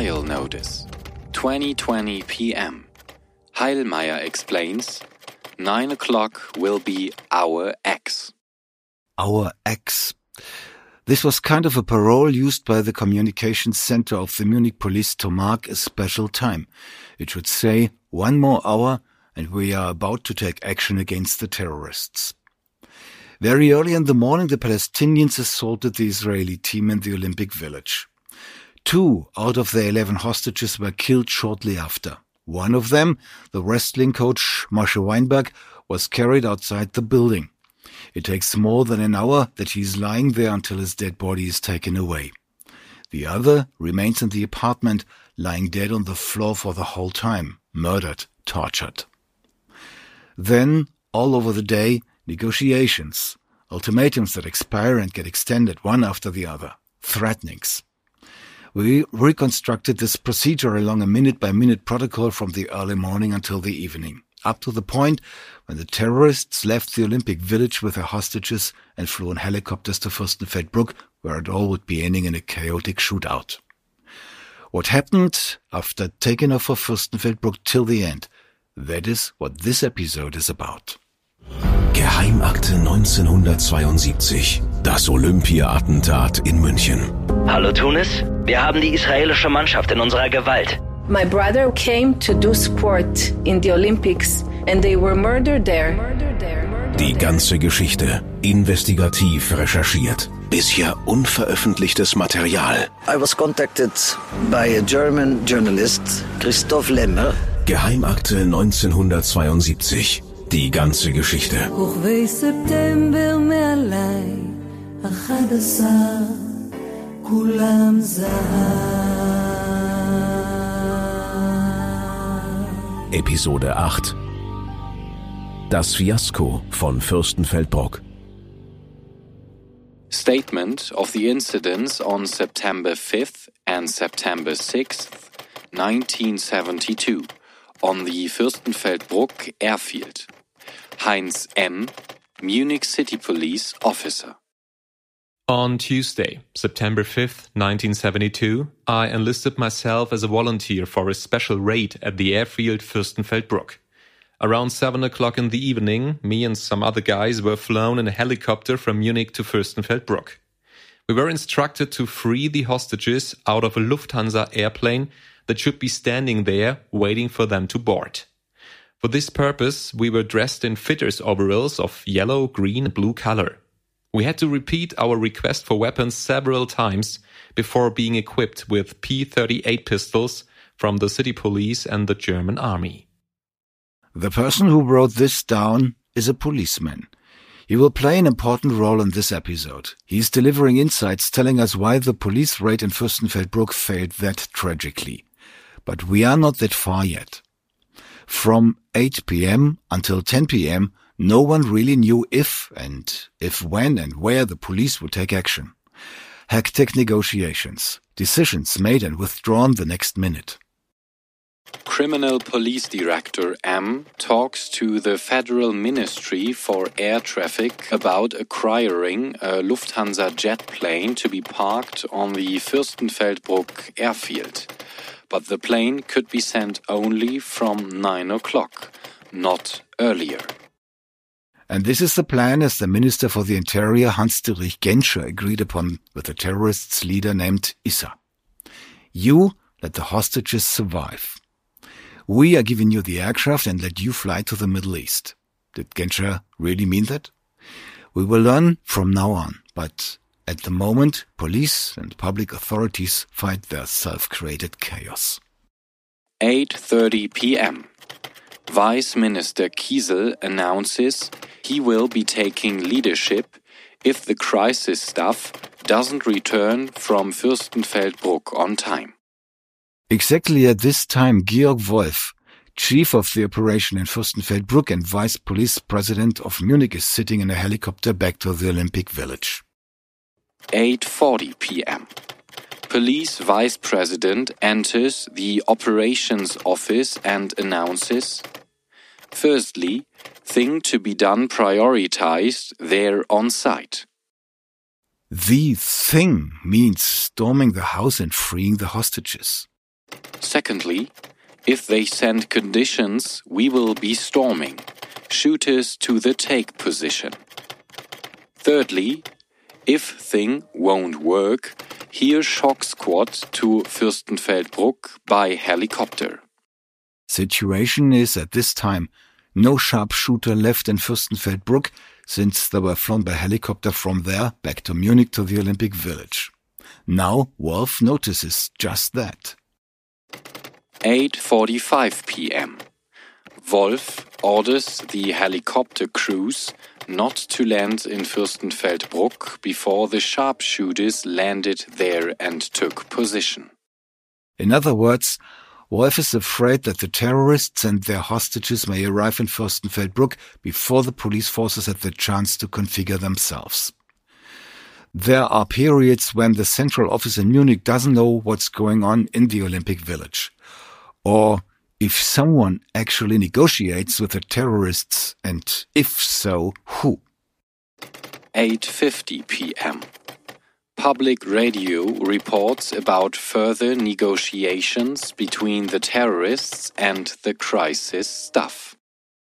Trial Notice 2020 PM. Heilmeier explains 9 o'clock will be our X. Our X. This was kind of a parole used by the communications center of the Munich police to mark a special time. It should say one more hour and we are about to take action against the terrorists. Very early in the morning, the Palestinians assaulted the Israeli team in the Olympic Village. Two out of the 11 hostages were killed shortly after. One of them, the wrestling coach Moshe Weinberg, was carried outside the building. It takes more than an hour that he is lying there until his dead body is taken away. The other remains in the apartment, lying dead on the floor for the whole time, murdered, tortured. Then, all over the day, negotiations, ultimatums that expire and get extended one after the other, threatenings. We reconstructed this procedure along a minute by minute protocol from the early morning until the evening, up to the point when the terrorists left the Olympic Village with their hostages and flew in helicopters to Fürstenfeldbruck, where it all would be ending in a chaotic shootout. What happened after taking off for Fürstenfeldbruck till the end, that is what this episode is about. Geheimakte 1972. Das Olympia-Attentat in München. Hallo Tunis, wir haben die israelische Mannschaft in unserer Gewalt. My brother came to do sport in the Olympics and they were murdered there. Die ganze Geschichte investigativ recherchiert. Bisher unveröffentlichtes Material. I was contacted by a German journalist, Christoph Lemmer. Geheimakte 1972. Die ganze Geschichte. כולם זהב. Episode 8. Das Fiasko von Fürstenfeldbruck. Statement of the incidents on September 5th and September 6th, 1972, on the Fürstenfeldbruck airfield. Heinz M., Munich City Police officer. On Tuesday, September 5th, 1972, I enlisted myself as a volunteer for a special raid at the airfield Fürstenfeldbruck. Around 7 o'clock in the evening, me and some other guys were flown in a helicopter from Munich to Fürstenfeldbruck. We were instructed to free the hostages out of a Lufthansa airplane that should be standing there waiting for them to board. For this purpose, we were dressed in fitters overalls of yellow, green, and blue color. We had to repeat our request for weapons several times before being equipped with P 38 pistols from the city police and the German army. The person who wrote this down is a policeman. He will play an important role in this episode. He is delivering insights telling us why the police raid in Fürstenfeldbruck failed that tragically. But we are not that far yet. From 8 p.m. until 10 p.m., no one really knew if and if when and where the police would take action. Hectic negotiations, decisions made and withdrawn the next minute. Criminal Police Director M talks to the Federal Ministry for Air Traffic about acquiring a Lufthansa jet plane to be parked on the Fürstenfeldbruck airfield. But the plane could be sent only from 9 o'clock, not earlier. And this is the plan as the Minister for the Interior Hans-Dietrich Genscher agreed upon with the terrorists' leader named Issa. You let the hostages survive. We are giving you the aircraft and let you fly to the Middle East. Did Genscher really mean that? We will learn from now on, but at the moment, police and public authorities fight their self-created chaos. 8:30 p.m. Vice Minister Kiesl announces he will be taking leadership if the crisis staff doesn't return from Fürstenfeldbruck on time. Exactly at this time, Georg Wolf, chief of the operation in Fürstenfeldbruck and vice police president of Munich, is sitting in a helicopter back to the Olympic Village. 8:40 p.m. Police Vice President enters the operations office and announces Firstly, thing to be done prioritized there on site. The thing means storming the house and freeing the hostages. Secondly, if they send conditions, we will be storming. Shooters to the take position. Thirdly, if thing won't work, here shock squad to Fürstenfeldbruck by helicopter. Situation is at this time no sharpshooter left in Fürstenfeldbruck since they were flown by helicopter from there back to Munich to the Olympic Village. Now Wolf notices just that. 8:45 p.m. Wolf orders the helicopter crews not to land in Fürstenfeldbruck before the sharpshooters landed there and took position. In other words, Wolf is afraid that the terrorists and their hostages may arrive in Fürstenfeldbruck before the police forces have the chance to configure themselves. There are periods when the central office in Munich doesn't know what's going on in the Olympic Village. Or if someone actually negotiates with the terrorists, and if so, who? 8:50 p.m. Public radio reports about further negotiations between the terrorists and the crisis staff.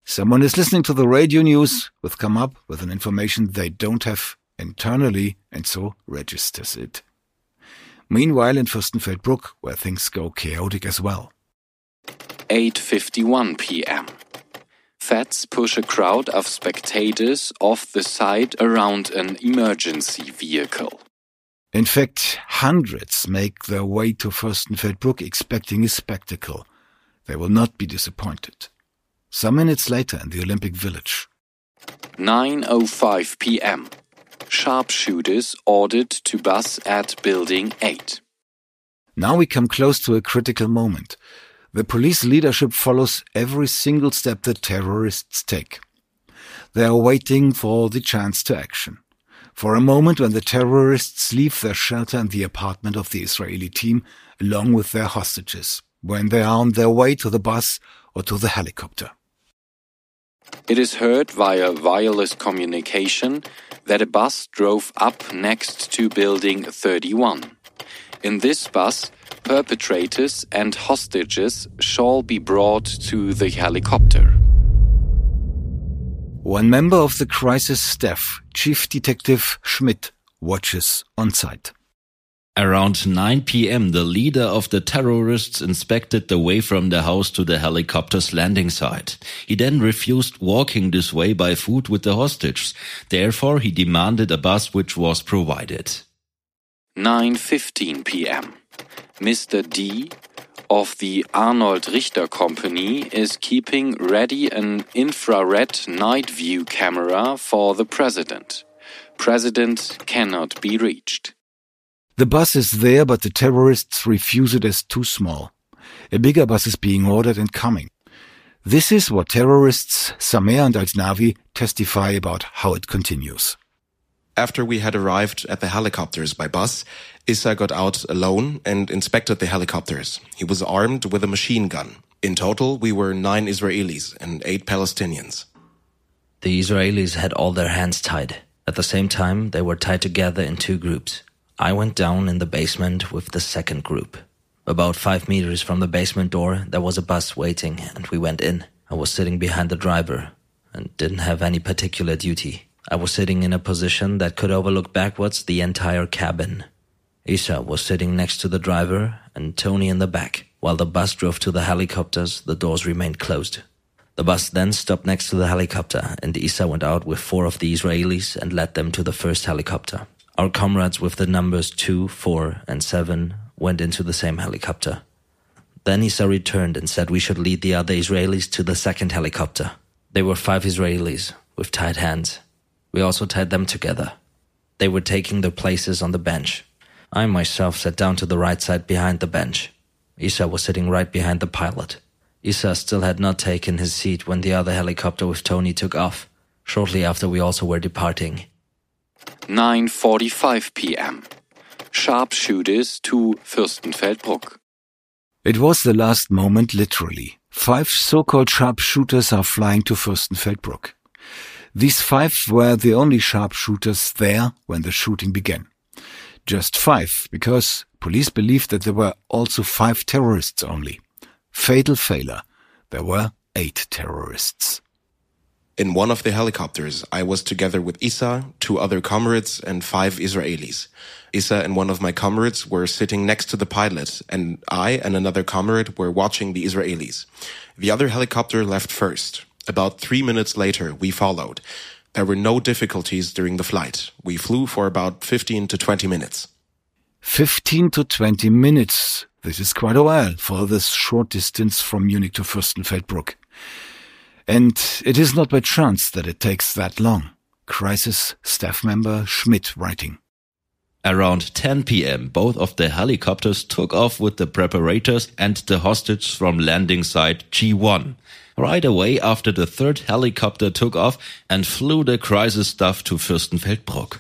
Someone is listening to the radio news with come up with an information they don't have internally and so registers it. Meanwhile in Fürstenfeldbruck, where things go chaotic as well. 8:51 p.m. Feds push a crowd of spectators off the side around an emergency vehicle. In fact, hundreds make their way to Fürstenfeldbruck expecting a spectacle. They will not be disappointed. Some minutes later in the Olympic Village. 9:05 p.m. Sharpshooters ordered to bus at building 8. Now we come close to a critical moment. The police leadership follows every single step the terrorists take. They are waiting for the chance to action. For a moment when the terrorists leave their shelter in the apartment of the Israeli team along with their hostages, when they are on their way to the bus or to the helicopter. It is heard via wireless communication that a bus drove up next to building 31. In this bus, perpetrators and hostages shall be brought to the helicopter. One member of the crisis staff, Chief Detective Schmidt, watches on site. Around 9 p.m., the leader of the terrorists inspected the way from the house to the helicopter's landing site. He then refused walking this way by foot with the hostages. Therefore, he demanded a bus which was provided. 9:15 p.m. Mr. D of the Arnold Richter Company is keeping ready an infrared night view camera for the president. President cannot be reached. The bus is there, but the terrorists refuse it as too small. A bigger bus is being ordered and coming. This is what terrorists Samer and Al Dnawy testify about how it continues. After we had arrived at the helicopters by bus, Issa got out alone and inspected the helicopters. He was armed with a machine gun. In total, we were nine Israelis and eight Palestinians. The Israelis had all their hands tied. At the same time, they were tied together in two groups. I went down in the basement with the second group. About five meters from the basement door, there was a bus waiting, and we went in. I was sitting behind the driver and didn't have any particular duty. I was sitting in a position that could overlook backwards the entire cabin. Isa was sitting next to the driver and Tony in the back. While the bus drove to the helicopters, the doors remained closed. The bus then stopped next to the helicopter, and Isa went out with four of the Israelis and led them to the first helicopter. Our comrades with the numbers 2, 4, and 7 went into the same helicopter. Then Isa returned and said we should lead the other Israelis to the second helicopter. They were five Israelis with tied hands. We also tied them together. They were taking their places on the bench. I myself sat down to the right side behind the bench. Isa was sitting right behind the pilot. Isa still had not taken his seat when the other helicopter with Tony took off, shortly after we also were departing. 9:45 p.m. Sharpshooters to Fürstenfeldbruck. It was the last moment literally. Five so-called sharpshooters are flying to Fürstenfeldbruck. These five were the only sharpshooters there when the shooting began. Just five, because police believed that there were also five terrorists only. Fatal failure. There were eight terrorists. In one of the helicopters, I was together with Isa, two other comrades, and five Israelis. Isa and one of my comrades were sitting next to the pilot, and I and another comrade were watching the Israelis. The other helicopter left first. About three minutes later, we followed. There were no difficulties during the flight. We flew for about 15 to 20 minutes. 15 to 20 minutes. This is quite a while for this short distance from Munich to Fürstenfeldbruck. And it is not by chance that it takes that long. Crisis staff member Schmidt writing. Around 10 p.m., both of the helicopters took off with the preparators and the hostage from landing site G1. Right away after the third helicopter took off and flew the crisis staff to Fürstenfeldbruck.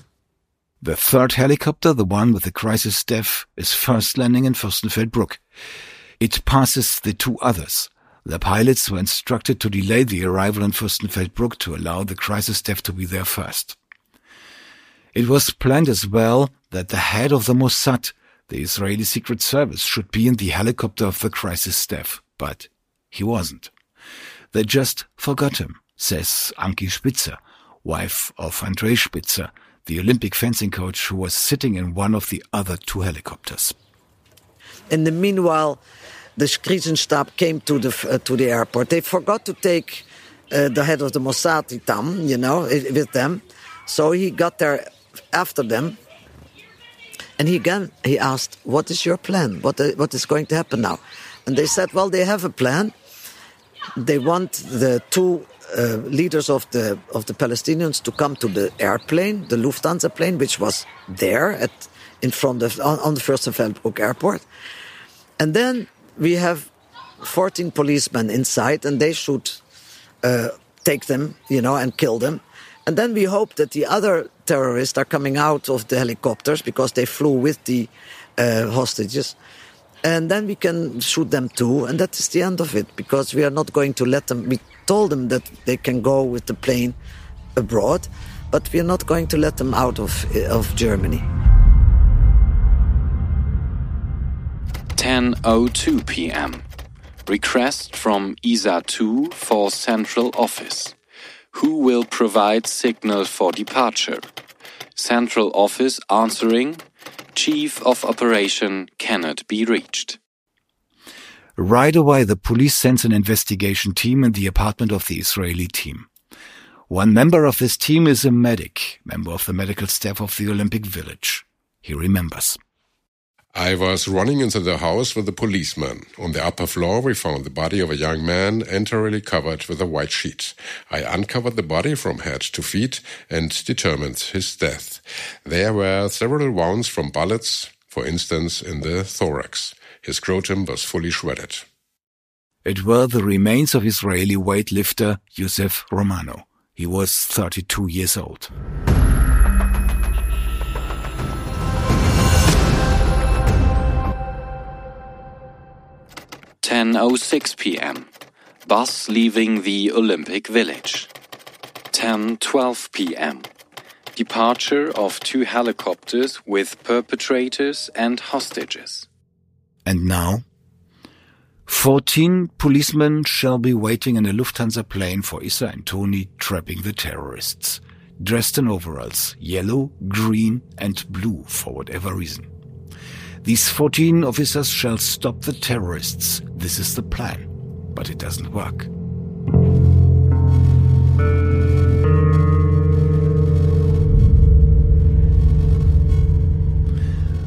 The third helicopter, the one with the crisis staff, is first landing in Fürstenfeldbruck. It passes the two others. The pilots were instructed to delay the arrival in Fürstenfeldbruck to allow the crisis staff to be there first. It was planned as well that the head of the Mossad, the Israeli Secret Service, should be in the helicopter of the crisis staff, but he wasn't. They just forgot him, says Ankie Spitzer, wife of Andre Spitzer, the Olympic fencing coach who was sitting in one of the other two helicopters. In the meanwhile, the Krisenstab came to the uh, to the airport. They forgot to take uh, the head of the Mossad Itam, you know, with them. So he got there after them, and he again he asked, "What is your plan? What uh, what is going to happen now?" And they said, "Well, they have a plan. They want the two Uh, leaders of the of the Palestinians to come to the airplane, the Lufthansa plane, which was there at in front of on, on the Fürstenfeldbruck airport, and then we have 14 policemen inside and they should uh, take them, you know, and kill them. And then we hope that the other terrorists are coming out of the helicopters because they flew with the uh, hostages. And then we can shoot them too. And that is the end of it because we are not going to let them. We told them that they can go with the plane abroad, but we are not going to let them out of, of Germany. 10.02 p.m. Request from ISA 2 for central office. Who will provide signal for departure? Central office answering, Chief of Operation cannot be reached. Right away, the police sends an investigation team in the apartment of the Israeli team. One member of this team is a medic, member of the medical staff of the Olympic Village. He remembers. I was running into the house with a policeman. On the upper floor, we found the body of a young man entirely covered with a white sheet. I uncovered the body from head to feet and determined his death. There were several wounds from bullets, for instance, in the thorax. His scrotum was fully shredded. It were the remains of Israeli weightlifter Yosef Romano. He was 32 years old. 10.06 p.m. Bus leaving the Olympic Village. 10.12 p.m. Departure of two helicopters with perpetrators and hostages. And now? 14 policemen shall be waiting in a Lufthansa plane for Issa and Tony trapping the terrorists. Dressed in overalls, yellow, green, and blue for whatever reason. These 14 officers shall stop the terrorists. This is the plan. But it doesn't work.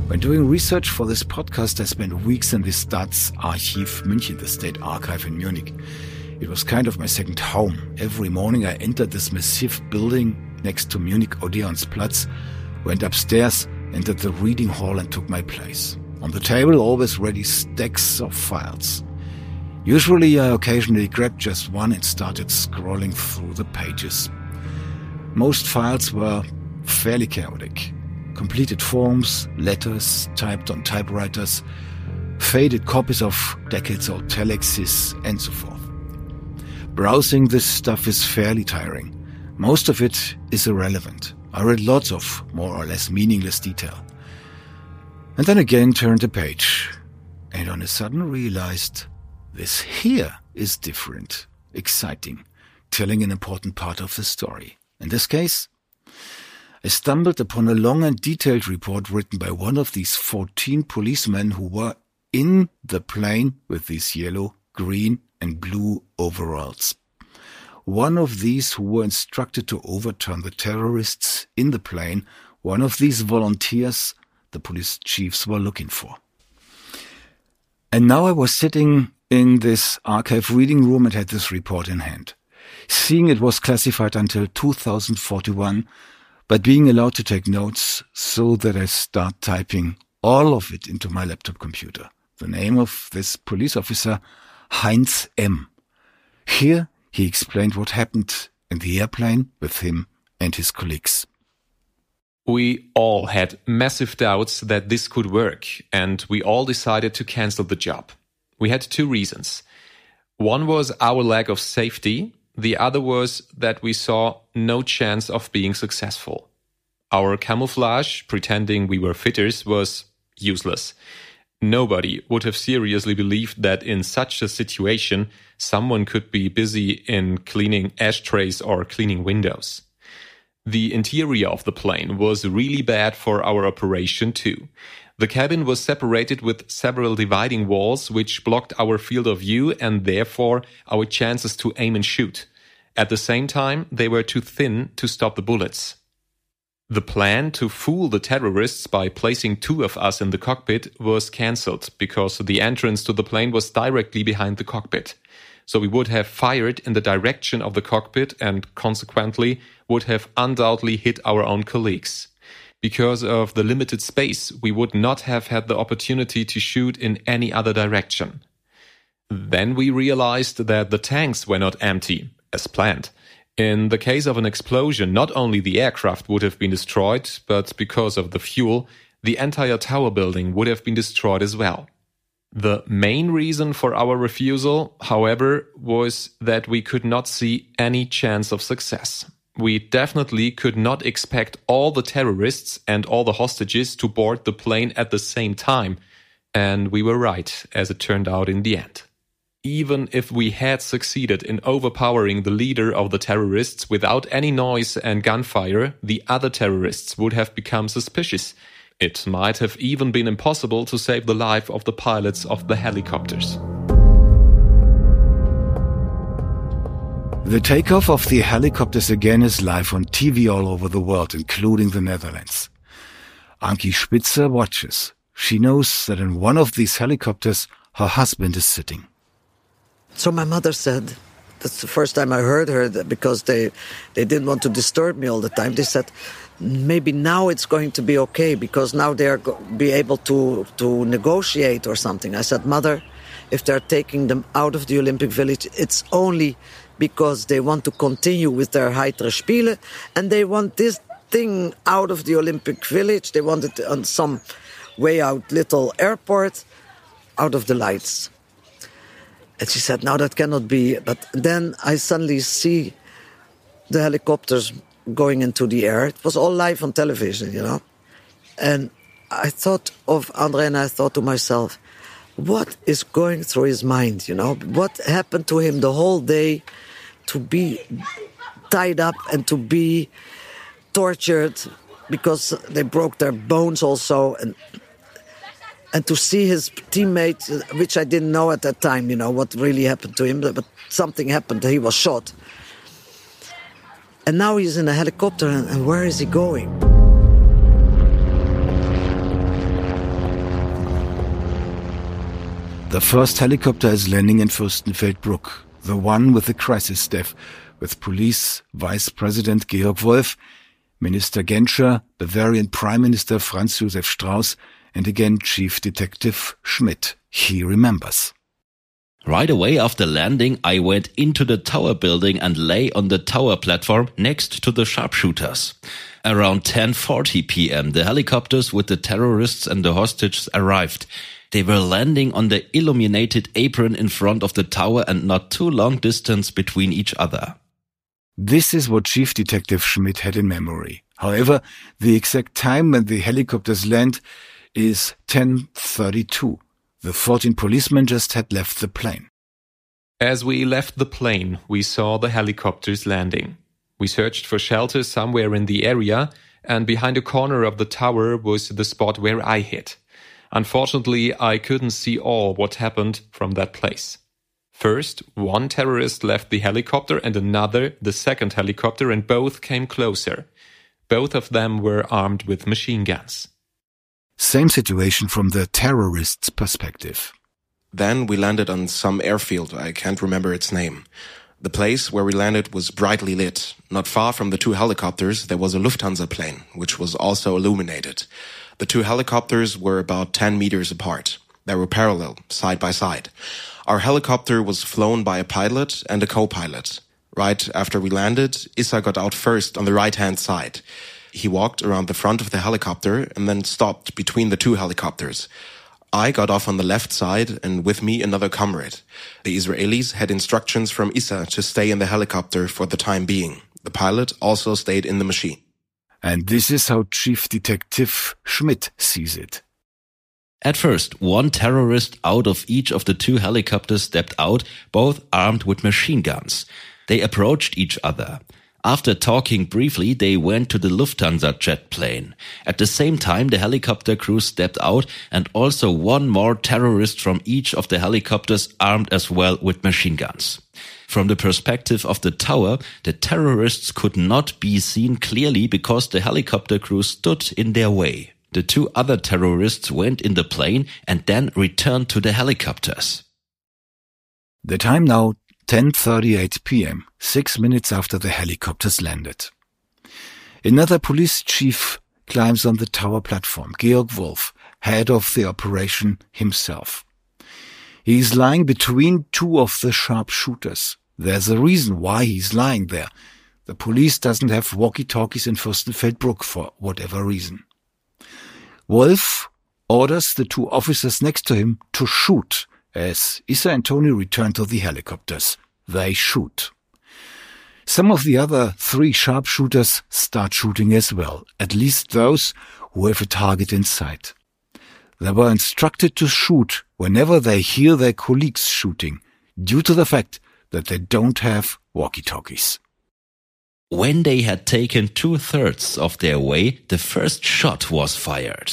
When doing research for this podcast, I spent weeks in the Staatsarchiv München, the State Archive in Munich. It was kind of my second home. Every morning I entered this massive building next to Munich Odeonsplatz, went upstairs, entered the reading hall and took my place. On the table, always ready stacks of files. Usually, I occasionally grabbed just one and started scrolling through the pages. Most files were fairly chaotic. Completed forms, letters typed on typewriters, faded copies of decades old telexes, and so forth. Browsing this stuff is fairly tiring. Most of it is irrelevant. I read lots of more or less meaningless detail. and then again turned the page, and on a sudden realized this here is different, exciting, telling an important part of the story. In this case, I stumbled upon a long and detailed report written by one of these 14 policemen who were in the plane with these yellow, green, and blue overalls. One of these who were instructed to overturn the terrorists in the plane, one of these volunteers the police chiefs were looking for. And now I was sitting in this archive reading room and had this report in hand. Seeing it was classified until 2041, but being allowed to take notes so that I start typing all of it into my laptop computer. The name of this police officer, Heinz M. Here he explained what happened in the airplane with him and his colleagues. We all had massive doubts that this could work, and we all decided to cancel the job. We had two reasons. One was our lack of safety, the other was that we saw no chance of being successful. Our camouflage, pretending we were fitters, was useless. Nobody would have seriously believed that in such a situation, someone could be busy in cleaning ashtrays or cleaning windows. The interior of the plane was really bad for our operation too. The cabin was separated with several dividing walls which blocked our field of view and therefore our chances to aim and shoot. At the same time, they were too thin to stop the bullets. The plan to fool the terrorists by placing two of us in the cockpit was cancelled because the entrance to the plane was directly behind the cockpit. So we would have fired in the direction of the cockpit and consequently would have undoubtedly hit our own colleagues. Because of the limited space, we would not have had the opportunity to shoot in any other direction. Then we realized that the tanks were not empty, as planned. In the case of an explosion, not only the aircraft would have been destroyed, but because of the fuel, the entire tower building would have been destroyed as well. The main reason for our refusal, however, was that we could not see any chance of success. We definitely could not expect all the terrorists and all the hostages to board the plane at the same time. And we were right, as it turned out in the end. Even if we had succeeded in overpowering the leader of the terrorists without any noise and gunfire, the other terrorists would have become suspicious. It might have even been impossible to save the life of the pilots of the helicopters. The takeoff of the helicopters again is live on TV all over the world, including the Netherlands. Ankie Spitzer watches. She knows that in one of these helicopters her husband is sitting. So my mother said, that's the first time I heard her because they they didn't want to disturb me all the time. They said maybe now it's going to be okay because now they're go- be able to to negotiate or something. I said, mother, if they're taking them out of the Olympic Village, it's only because they want to continue with their Heitere Spiele and they want this thing out of the Olympic Village. They want it on some way out little airport out of the lights. And she said, No, that cannot be. But then I suddenly see the helicopters going into the air. It was all live on television, you know. And I thought of Andre and I thought to myself, what is going through his mind, you know? What happened to him the whole day to be tied up and to be tortured because they broke their bones also and and to see his teammate, which I didn't know at that time, you know, what really happened to him, but something happened. He was shot. And now he's in a helicopter, and, where is he going? The first helicopter is landing in Fürstenfeldbruck, the one with the crisis staff, with Police Vice President Georg Wolf, Minister Genscher, Bavarian Prime Minister Franz Josef Strauß, and again Chief Detective Schmidt. He remembers. Right away after landing, I went into the tower building and lay on the tower platform next to the sharpshooters. Around 10:40 p.m., the helicopters with the terrorists and the hostages arrived. They were landing on the illuminated apron in front of the tower and not too long distance between each other. This is what Chief Detective Schmidt had in memory. However, the exact time when the helicopters land is 1032. The 14 policemen just had left the plane. As we left the plane, we saw the helicopters landing. We searched for shelter somewhere in the area, and behind a corner of the tower was the spot where I hid. Unfortunately, I couldn't see all what happened from that place. First, one terrorist left the helicopter and another the second helicopter, and both came closer. Both of them were armed with machine guns. Same situation from the terrorist's perspective. Then we landed on some airfield, I can't remember its name. The place where we landed was brightly lit. Not far from the two helicopters, there was a Lufthansa plane, which was also illuminated. The two helicopters were about 10 meters apart. They were parallel, side by side. Our helicopter was flown by a pilot and a co-pilot. Right after we landed, Issa got out first on the right-hand side. He walked around the front of the helicopter and then stopped between the two helicopters. I got off on the left side and with me another comrade. The Israelis had instructions from Issa to stay in the helicopter for the time being. The pilot also stayed in the machine. And this is how Chief Detective Schmidt sees it. At first, one terrorist out of each of the two helicopters stepped out, both armed with machine guns. They approached each other. After talking briefly, they went to the Lufthansa jet plane. At the same time, the helicopter crew stepped out and also one more terrorist from each of the helicopters armed as well with machine guns. From the perspective of the tower, the terrorists could not be seen clearly because the helicopter crew stood in their way. The two other terrorists went in the plane and then returned to the helicopters. The time now 10:38 p.m., 6 minutes after the helicopters landed. Another police chief climbs on the tower platform, Georg Wolf, head of the operation himself. He is lying between two of the sharpshooters. There's a reason why he's lying there. The police doesn't have walkie-talkies in Fürstenfeldbruck for whatever reason. Wolf orders the two officers next to him to shoot as Issa and Tony return to the helicopters. They shoot. Some of the other three sharpshooters start shooting as well, at least those who have a target in sight. They were instructed to shoot whenever they hear their colleagues shooting, due to the fact that they don't have walkie-talkies. When they had taken two thirds of their way, the first shot was fired.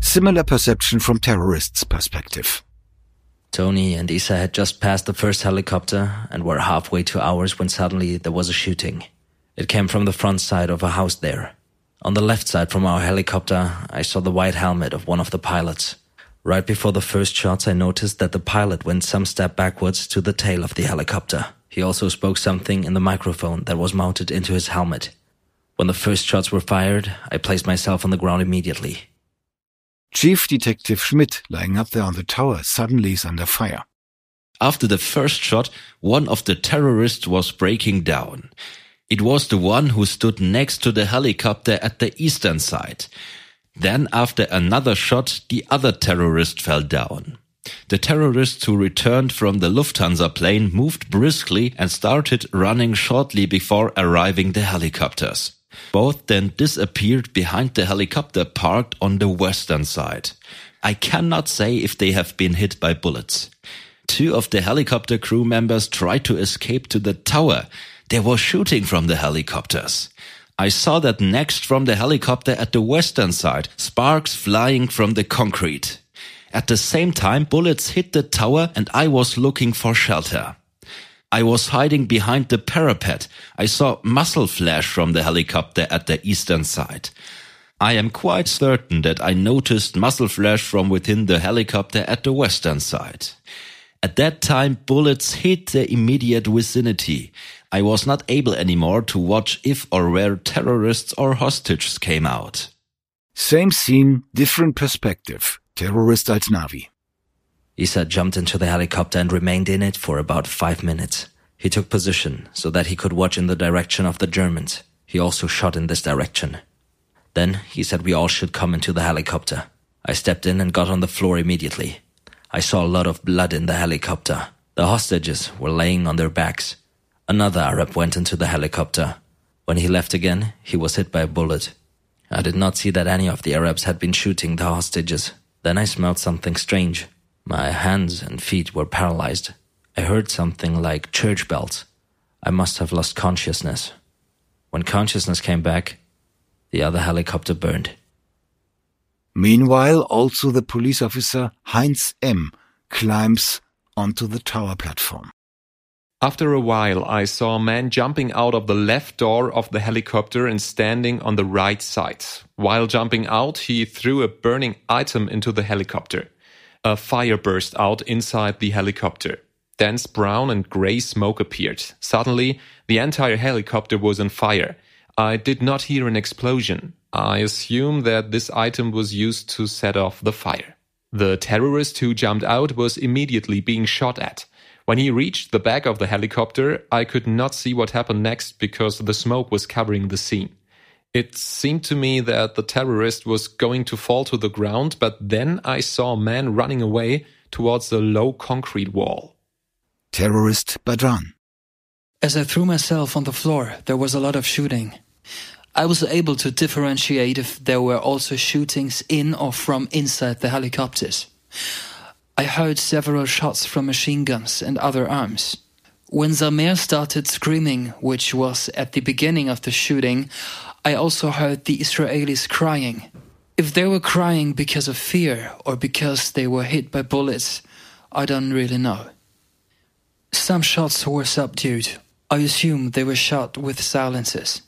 Similar perception from terrorists' perspective. Tony and Isa had just passed the first helicopter and were halfway to ours when suddenly there was a shooting. It came from the front side of a house there. On the left side from our helicopter, I saw the white helmet of one of the pilots. Right before the first shots, I noticed that the pilot went some step backwards to the tail of the helicopter. He also spoke something in the microphone that was mounted into his helmet. When the first shots were fired, I placed myself on the ground immediately. Chief Detective Schmidt, lying up there on the tower, suddenly is under fire. After the first shot, one of the terrorists was breaking down. It was the one who stood next to the helicopter at the eastern side. Then after another shot, the other terrorist fell down. The terrorists who returned from the Lufthansa plane moved briskly and started running shortly before arriving the helicopters. Both then disappeared behind the helicopter parked on the western side. I cannot say if they have been hit by bullets. Two of the helicopter crew members tried to escape to the tower. They were shooting from the helicopters. I saw that next from the helicopter at the western side, sparks flying from the concrete. At the same time, bullets hit the tower and I was looking for shelter. I was hiding behind the parapet. I saw muzzle flash from the helicopter at the eastern side. I am quite certain that I noticed muzzle flash from within the helicopter at the western side. At that time, bullets hit the immediate vicinity. I was not able anymore to watch if or where terrorists or hostages came out. Same scene, different perspective. Terrorist Al Dnawy. Isa jumped into the helicopter and remained in it for about five minutes. He took position so that he could watch in the direction of the Germans. He also shot in this direction. Then he said we all should come into the helicopter. I stepped in and got on the floor immediately. I saw a lot of blood in the helicopter. The hostages were laying on their backs. Another Arab went into the helicopter. When he left again, he was hit by a bullet. I did not see that any of the Arabs had been shooting the hostages. Then I smelled something strange. My hands and feet were paralyzed. I heard something like church bells. I must have lost consciousness. When consciousness came back, the other helicopter burned. Meanwhile, also the police officer Heinz M. climbs onto the tower platform. After a while, I saw a man jumping out of the left door of the helicopter and standing on the right side. While jumping out, he threw a burning item into the helicopter. A fire burst out inside the helicopter. Dense brown and gray smoke appeared. Suddenly, the entire helicopter was on fire. I did not hear an explosion. I assume that this item was used to set off the fire. The terrorist who jumped out was immediately being shot at. When he reached the back of the helicopter, I could not see what happened next because the smoke was covering the scene. It seemed to me that the terrorist was going to fall to the ground, but then I saw a man running away towards the low concrete wall. Terrorist Badran. As I threw myself on the floor, there was a lot of shooting. I was able to differentiate if there were also shootings in or from inside the helicopters. I heard several shots from machine guns and other arms. When Samer started screaming, which was at the beginning of the shooting, I also heard the Israelis crying. If they were crying because of fear or because they were hit by bullets, I don't really know. Some shots were subdued. I assume they were shot with silencers.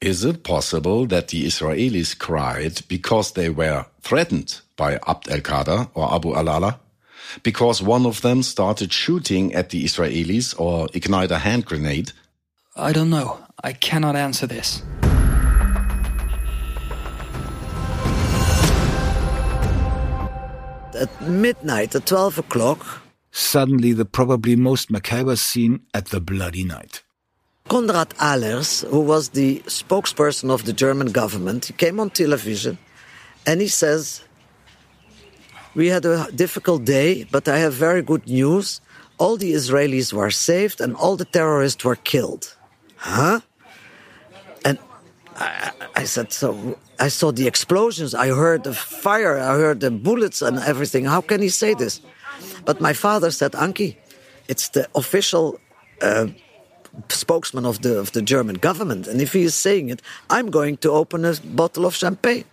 Is it possible that the Israelis cried because they were threatened by Abd el Qaeda or Abu Alala? Because one of them started shooting at the Israelis or ignite a hand grenade? I don't know. I cannot answer this. At midnight, at 12 o'clock, suddenly the probably most macabre scene at the bloody night. Conrad Ahlers, who was the spokesperson of the German government, he came on television and he says we had a difficult day, but I have very good news. All the Israelis were saved and all the terrorists were killed. Huh? I, I said, so I saw the explosions, I heard the fire, I heard the bullets and everything. How can he say this? But my father said, Ankie, it's the official uh, spokesman of the of the German government, and if he is saying it, I'm going to open a bottle of champagne.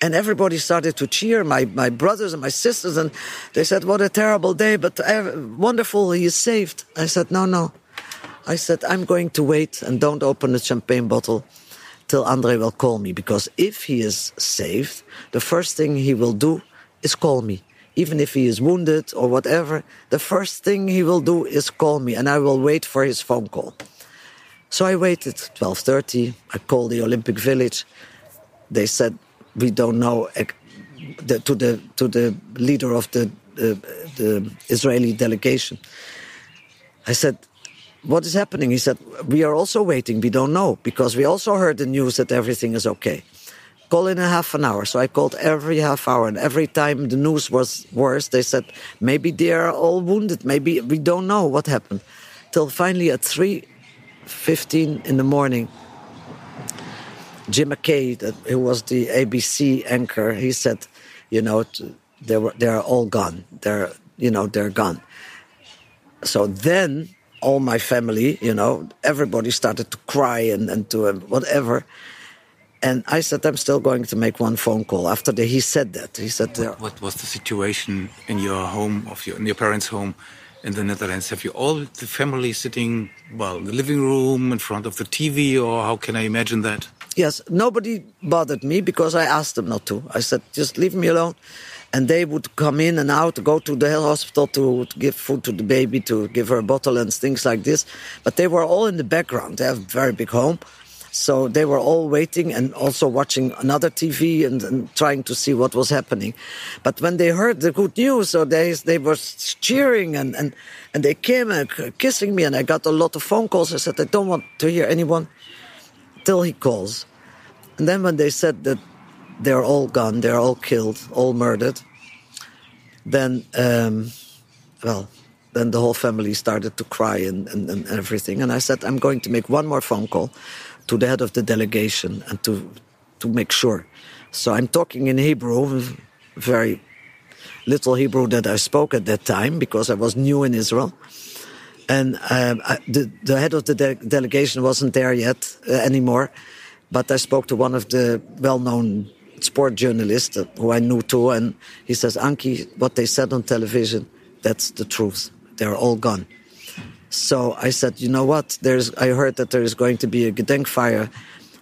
And everybody started to cheer my, my brothers and my sisters. And they said what a terrible day but uh, wonderful he is saved. I said no no. I said i'm going to wait and don't open the champagne bottle till andre will call me because if he is saved the first thing he will do is call me. Even if he is wounded or whatever the first thing he will do is call me and i will wait for his phone call. So i waited 12.30 i called the olympic village. They said we don't know eh, the, to the to the leader of the, the the Israeli delegation. I said, "What is happening?" He said, "We are also waiting. We don't know because we also heard the news that everything is okay." Call in a half an hour. So I called every half hour, and every time the news was worse, they said maybe they are all wounded. Maybe we don't know what happened. Till finally at three fifteen in the morning, Jim McKay, who was the ABC anchor, he said, you know, they were they're all gone. They're you know they're gone. So then all my family, you know, everybody started to cry and, and to uh, whatever. And I said, I'm still going to make one phone call. After the, he said that, he said, what, what was the situation in your home, of your in your parents' home in the Netherlands? Have you all the family sitting, well, in the living room in front of the TV, or how can I imagine that? Yes, nobody bothered me because I asked them not to. I said, just leave me alone. And they would come in and out, go to the hospital to, to give food to the baby, to give her a bottle and things like this. But they were all in the background. They have a very big home. So they were all waiting and also watching another TV and, and, trying to see what was happening. But when they heard the good news, so they they were cheering and, and, and they came and kissing me, and I got a lot of phone calls. I said, I don't want to hear anyone till he calls. And then when they said that they're all gone, they're all killed, all murdered, then, um, well, then the whole family started to cry and, and, and everything. And I said, I'm going to make one more phone call to the head of the delegation and to to make sure. So I'm talking in Hebrew, very little Hebrew that I spoke at that time because I was new in Israel. And um, I, the, the, head of the de delegation wasn't there yet uh, anymore. But I spoke to one of the well known sport journalists uh, who I knew too. And he says, Ankie, what they said on television, that's the truth. They're all gone. So I said, you know what? There's, I heard that there is going to be a Gedenkfeier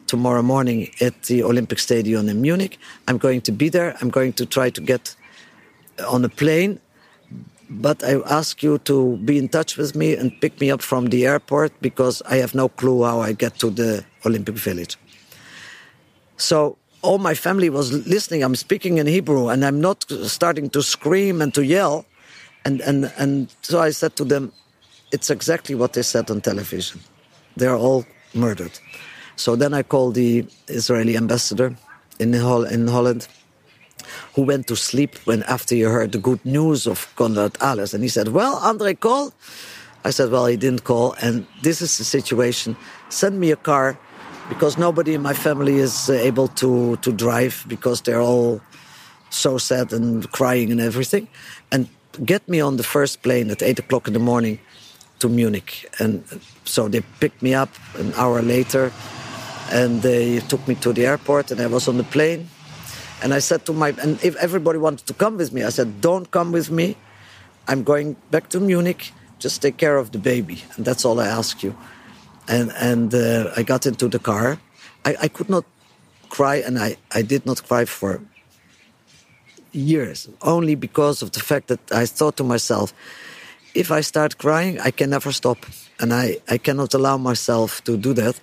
tomorrow morning at the Olympic Stadium in Munich. I'm going to be there. I'm going to try to get on a plane. But I ask you to be in touch with me and pick me up from the airport because I have no clue how I get to the Olympic Village. So all my family was listening. I'm speaking in Hebrew and I'm not starting to scream and to yell. And, and, and so I said to them, it's exactly what they said on television. They're all murdered. So then I called the Israeli ambassador in, Hol- in Holland, who went to sleep when after he heard the good news of Conrad Ahlers. And he said, Well, Andre called. I said, Well, he didn't call. And this is the situation. Send me a car because nobody in my family is uh, able to, to drive because they're all so sad and crying and everything. And get me on the first plane at 8 o'clock in the morning to Munich. And so they picked me up an hour later and they took me to the airport and I was on the plane. And I said to my, and if everybody wanted to come with me, I said, don't come with me. I'm going back to Munich. Just take care of the baby. And that's all I ask you. And, and uh, I got into the car. I, I could not cry, and I, I did not cry for years, only because of the fact that I thought to myself, if I start crying, I can never stop. And I, I cannot allow myself to do that.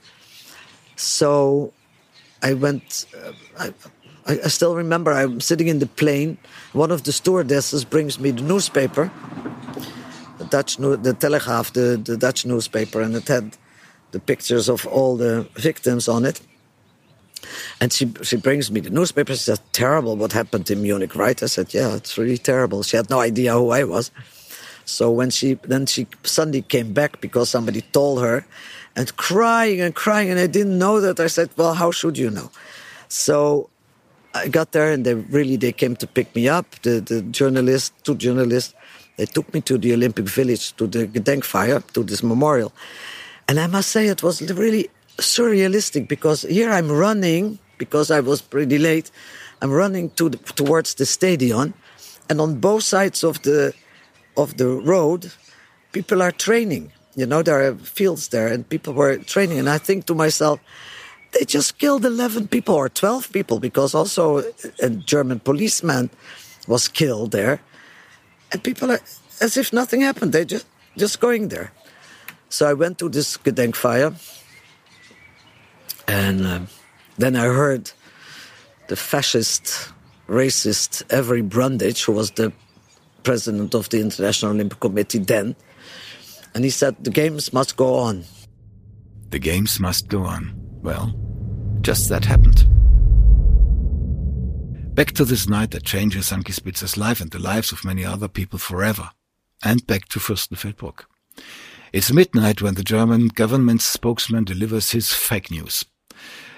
So I went, uh, I, I still remember I'm sitting in the plane. One of the stewardesses brings me the newspaper, the Dutch, the Telegraaf, the, the Dutch newspaper, and it had the pictures of all the victims on it. And she she brings me the newspaper. She "Terrible, what happened in Munich, right?" I said, "Yeah, it's really terrible." She had no idea who I was. So when she then she suddenly came back because somebody told her, and crying and crying, and I didn't know that. I said, "Well, how should you know?" So I got there, and they really they came to pick me up. The the journalists, two journalists, they took me to the Olympic Village to the Gedenkfeier to this memorial, and I must say it was really surrealistic because here I'm running because I was pretty late. I'm running to the, towards the stadium, and on both sides of the of the road, people are training. You know, there are fields there, and people were training. And I think to myself, they just killed 11 people or 12 people because also a German policeman was killed there. And people are as if nothing happened. They just just going there. So I went to this Gedenkfeier, and uh, then I heard the fascist, racist Avery Brundage, who was the president of the International Olympic Committee then, and he said the games must go on. The games must go on. Well, just that happened. Back to this night that changes Ankie Spitzer's life and the lives of many other people forever. And back to Fürstenfeldbruck. It's midnight when the German government spokesman delivers his fake news.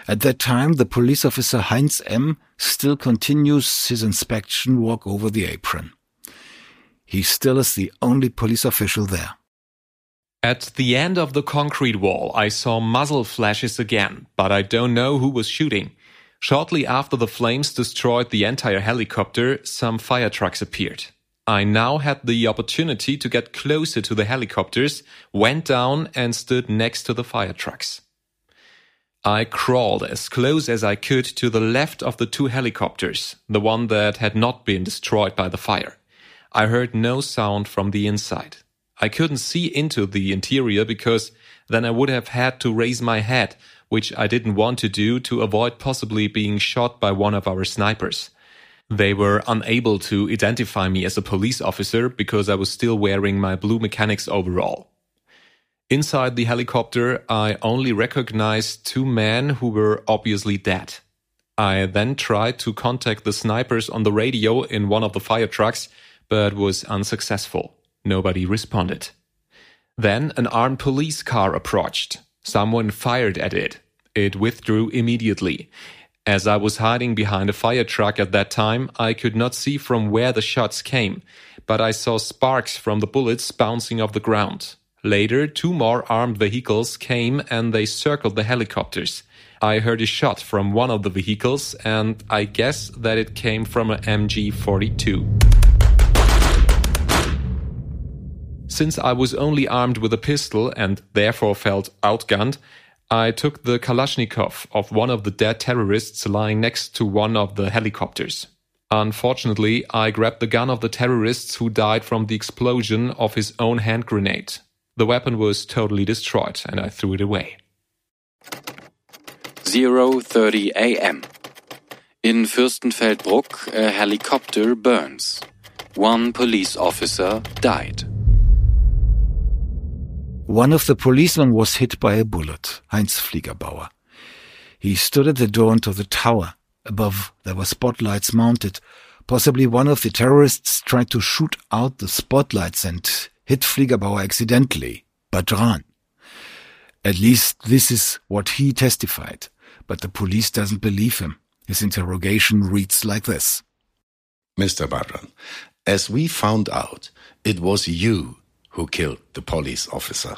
At that time, the police officer Heinz M. still continues his inspection walk over the apron. He still is the only police official there. At the end of the concrete wall, I saw muzzle flashes again, but I don't know who was shooting. Shortly after the flames destroyed the entire helicopter, some fire trucks appeared. I now had the opportunity to get closer to the helicopters, went down and stood next to the fire trucks. I crawled as close as I could to the left of the two helicopters, the one that had not been destroyed by the fire. I heard no sound from the inside. I couldn't see into the interior because then I would have had to raise my head, which I didn't want to do to avoid possibly being shot by one of our snipers. They were unable to identify me as a police officer because I was still wearing my blue mechanic's overall. Inside the helicopter, I only recognized two men who were obviously dead. I then tried to contact the snipers on the radio in one of the fire trucks, but was unsuccessful. Nobody responded. Then an armed police car approached. Someone fired at it. It withdrew immediately As I was hiding behind a fire truck at that time, I could not see from where the shots came, but I saw sparks from the bullets bouncing off the ground. Later, two more armed vehicles came and they circled the helicopters. I heard a shot from one of the vehicles, and I guess that it came from an MG 42. Since I was only armed with a pistol and therefore felt outgunned, I took the Kalashnikov of one of the dead terrorists lying next to one of the helicopters. Unfortunately, I grabbed the gun of the terrorists who died from the explosion of his own hand grenade. The weapon was totally destroyed and I threw it away. 0:30 a.m. In Fürstenfeldbruck, a helicopter burns. One police officer died. One of the policemen was hit by a bullet, Heinz Fliegerbauer. He stood at the door into the tower. Above, there were spotlights mounted. Possibly one of the terrorists tried to shoot out the spotlights and hit Fliegerbauer accidentally, but ran. At least this is what he testified, but the police doesn't believe him. His interrogation reads like this. Mr. Badran, as we found out, it was you who killed the police officer.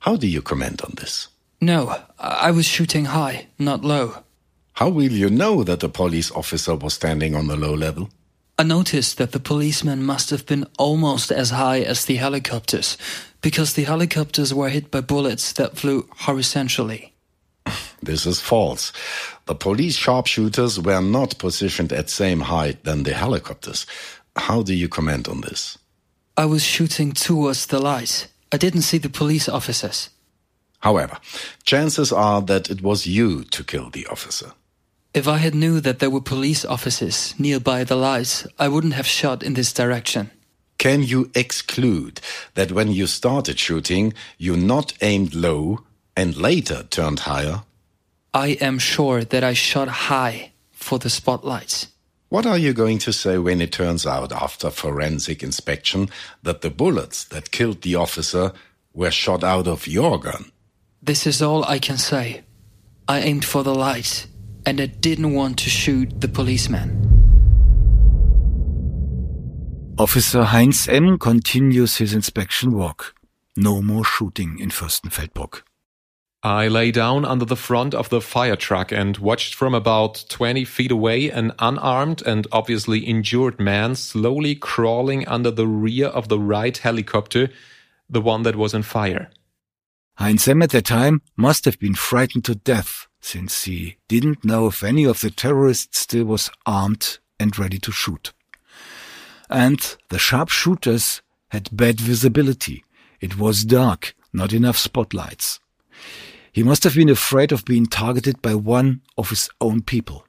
How do you comment on this? No, I was shooting high, not low. How will you know that the police officer was standing on the low level? I noticed that the policemen must have been almost as high as the helicopters, because the helicopters were hit by bullets that flew horizontally. This is false. The police sharpshooters were not positioned at same height than the helicopters. How do you comment on this? I was shooting towards the light. I didn't see the police officers. However, chances are that it was you to kill the officer. If I had knew that there were police officers nearby the light, I wouldn't have shot in this direction. Can you exclude that when you started shooting, you not aimed low and later turned higher? I am sure that I shot high for the spotlights. What are you going to say when it turns out after forensic inspection that the bullets that killed the officer were shot out of your gun? This is all I can say. I aimed for the light, and I didn't want to shoot the policeman. Officer Heinz M. continues his inspection walk. No more shooting in Fürstenfeldbruck. I lay down under the front of the fire truck and watched from about 20 feet away an unarmed and obviously injured man slowly crawling under the rear of the right helicopter, the one that was on fire. Heinz M. at the time must have been frightened to death, since he didn't know if any of the terrorists still was armed and ready to shoot. And the sharpshooters had bad visibility. It was dark, not enough spotlights. He must have been afraid of being targeted by one of his own people.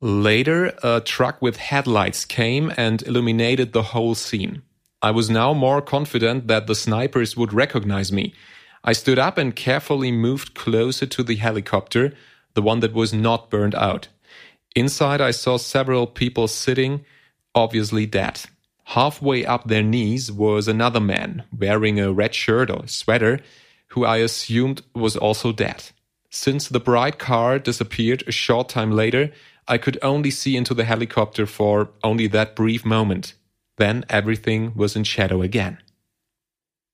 Later, a truck with headlights came and illuminated the whole scene. I was now more confident that the snipers would recognize me. I stood up and carefully moved closer to the helicopter, the one that was not burned out. Inside, I saw several people sitting, obviously dead. Halfway up their knees was another man wearing a red shirt or sweater who I assumed was also dead. Since the bright car disappeared a short time later, I could only see into the helicopter for only that brief moment. Then everything was in shadow again.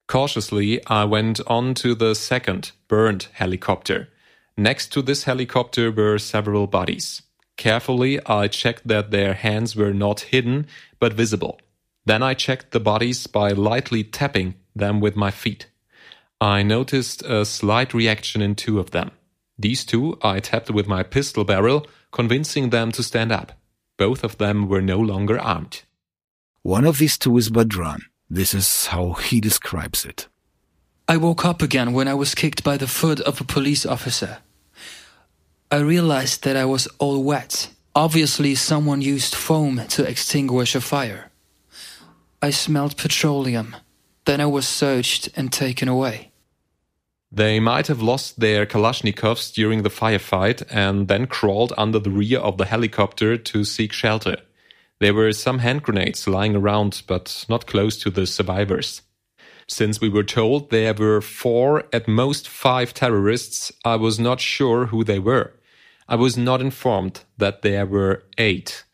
Cautiously, I went on to the second, burned helicopter. Next to this helicopter were several bodies. Carefully, I checked that their hands were not hidden, but visible. Then I checked the bodies by lightly tapping them with my feet. I noticed a slight reaction in two of them. These two I tapped with my pistol barrel, convincing them to stand up. Both of them were no longer armed. One of these two is Badran. This is how he describes it. I woke up again when I was kicked by the foot of a police officer. I realized that I was all wet. Obviously, someone used foam to extinguish a fire. I smelled petroleum. Then I was searched and taken away. They might have lost their Kalashnikovs during the firefight and then crawled under the rear of the helicopter to seek shelter. There were some hand grenades lying around, but not close to the survivors. Since we were told there were four, at most five terrorists, I was not sure who they were. I was not informed that there were eight.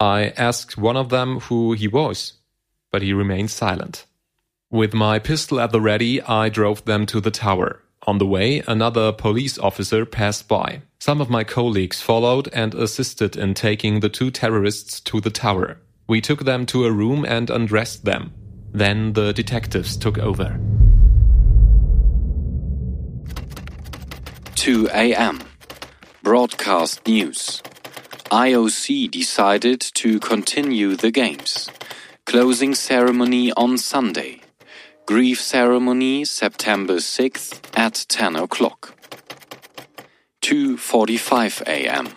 I asked one of them who he was, but he remained silent. With my pistol at the ready, I drove them to the tower. On the way, another police officer passed by. Some of my colleagues followed and assisted in taking the two terrorists to the tower. We took them to a room and undressed them. Then the detectives took over. 2 a.m. Broadcast news. IOC decided to continue the games. Closing ceremony on Sunday. Grief ceremony September 6th at 10 o'clock. 2:45 a.m.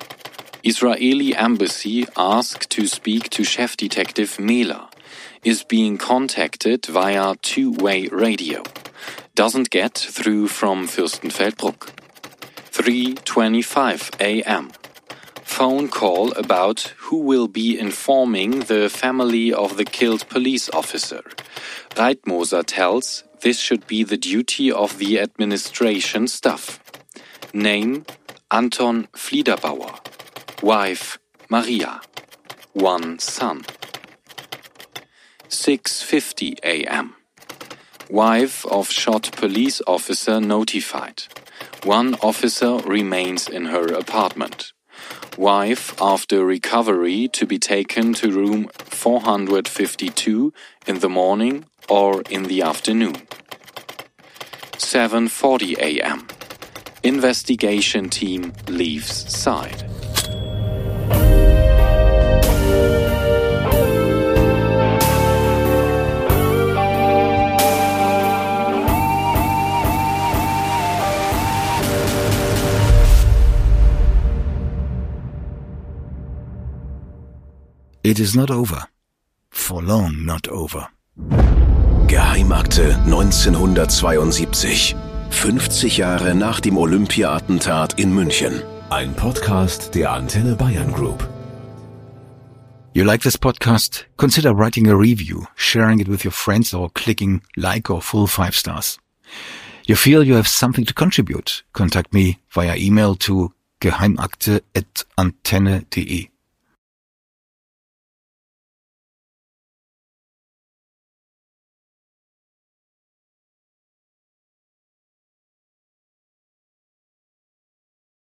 Israeli embassy asked to speak to chef detective Mela. Is being contacted via two-way radio. Doesn't get through from Fürstenfeldbruck. 3:25 a.m. Phone call about who will be informing the family of the killed police officer. Reitmoser tells this should be the duty of the administration staff. Name Anton Fliegerbauer. Wife Maria. One son. 6:50 a.m. Wife of shot police officer notified. One officer remains in her apartment. Wife after recovery to be taken to room 452 in the morning or in the afternoon. 7:40 a.m. Investigation team leaves side. It is not over. For long not over. Geheimakte 1972. 50 Jahre nach dem Olympia-Attentat in München. Ein Podcast der Antenne Bayern Group. You like this podcast? Consider writing a review, sharing it with your friends or clicking like or full five stars. You feel you have something to contribute? Contact me via email to geheimakte at antenne.de.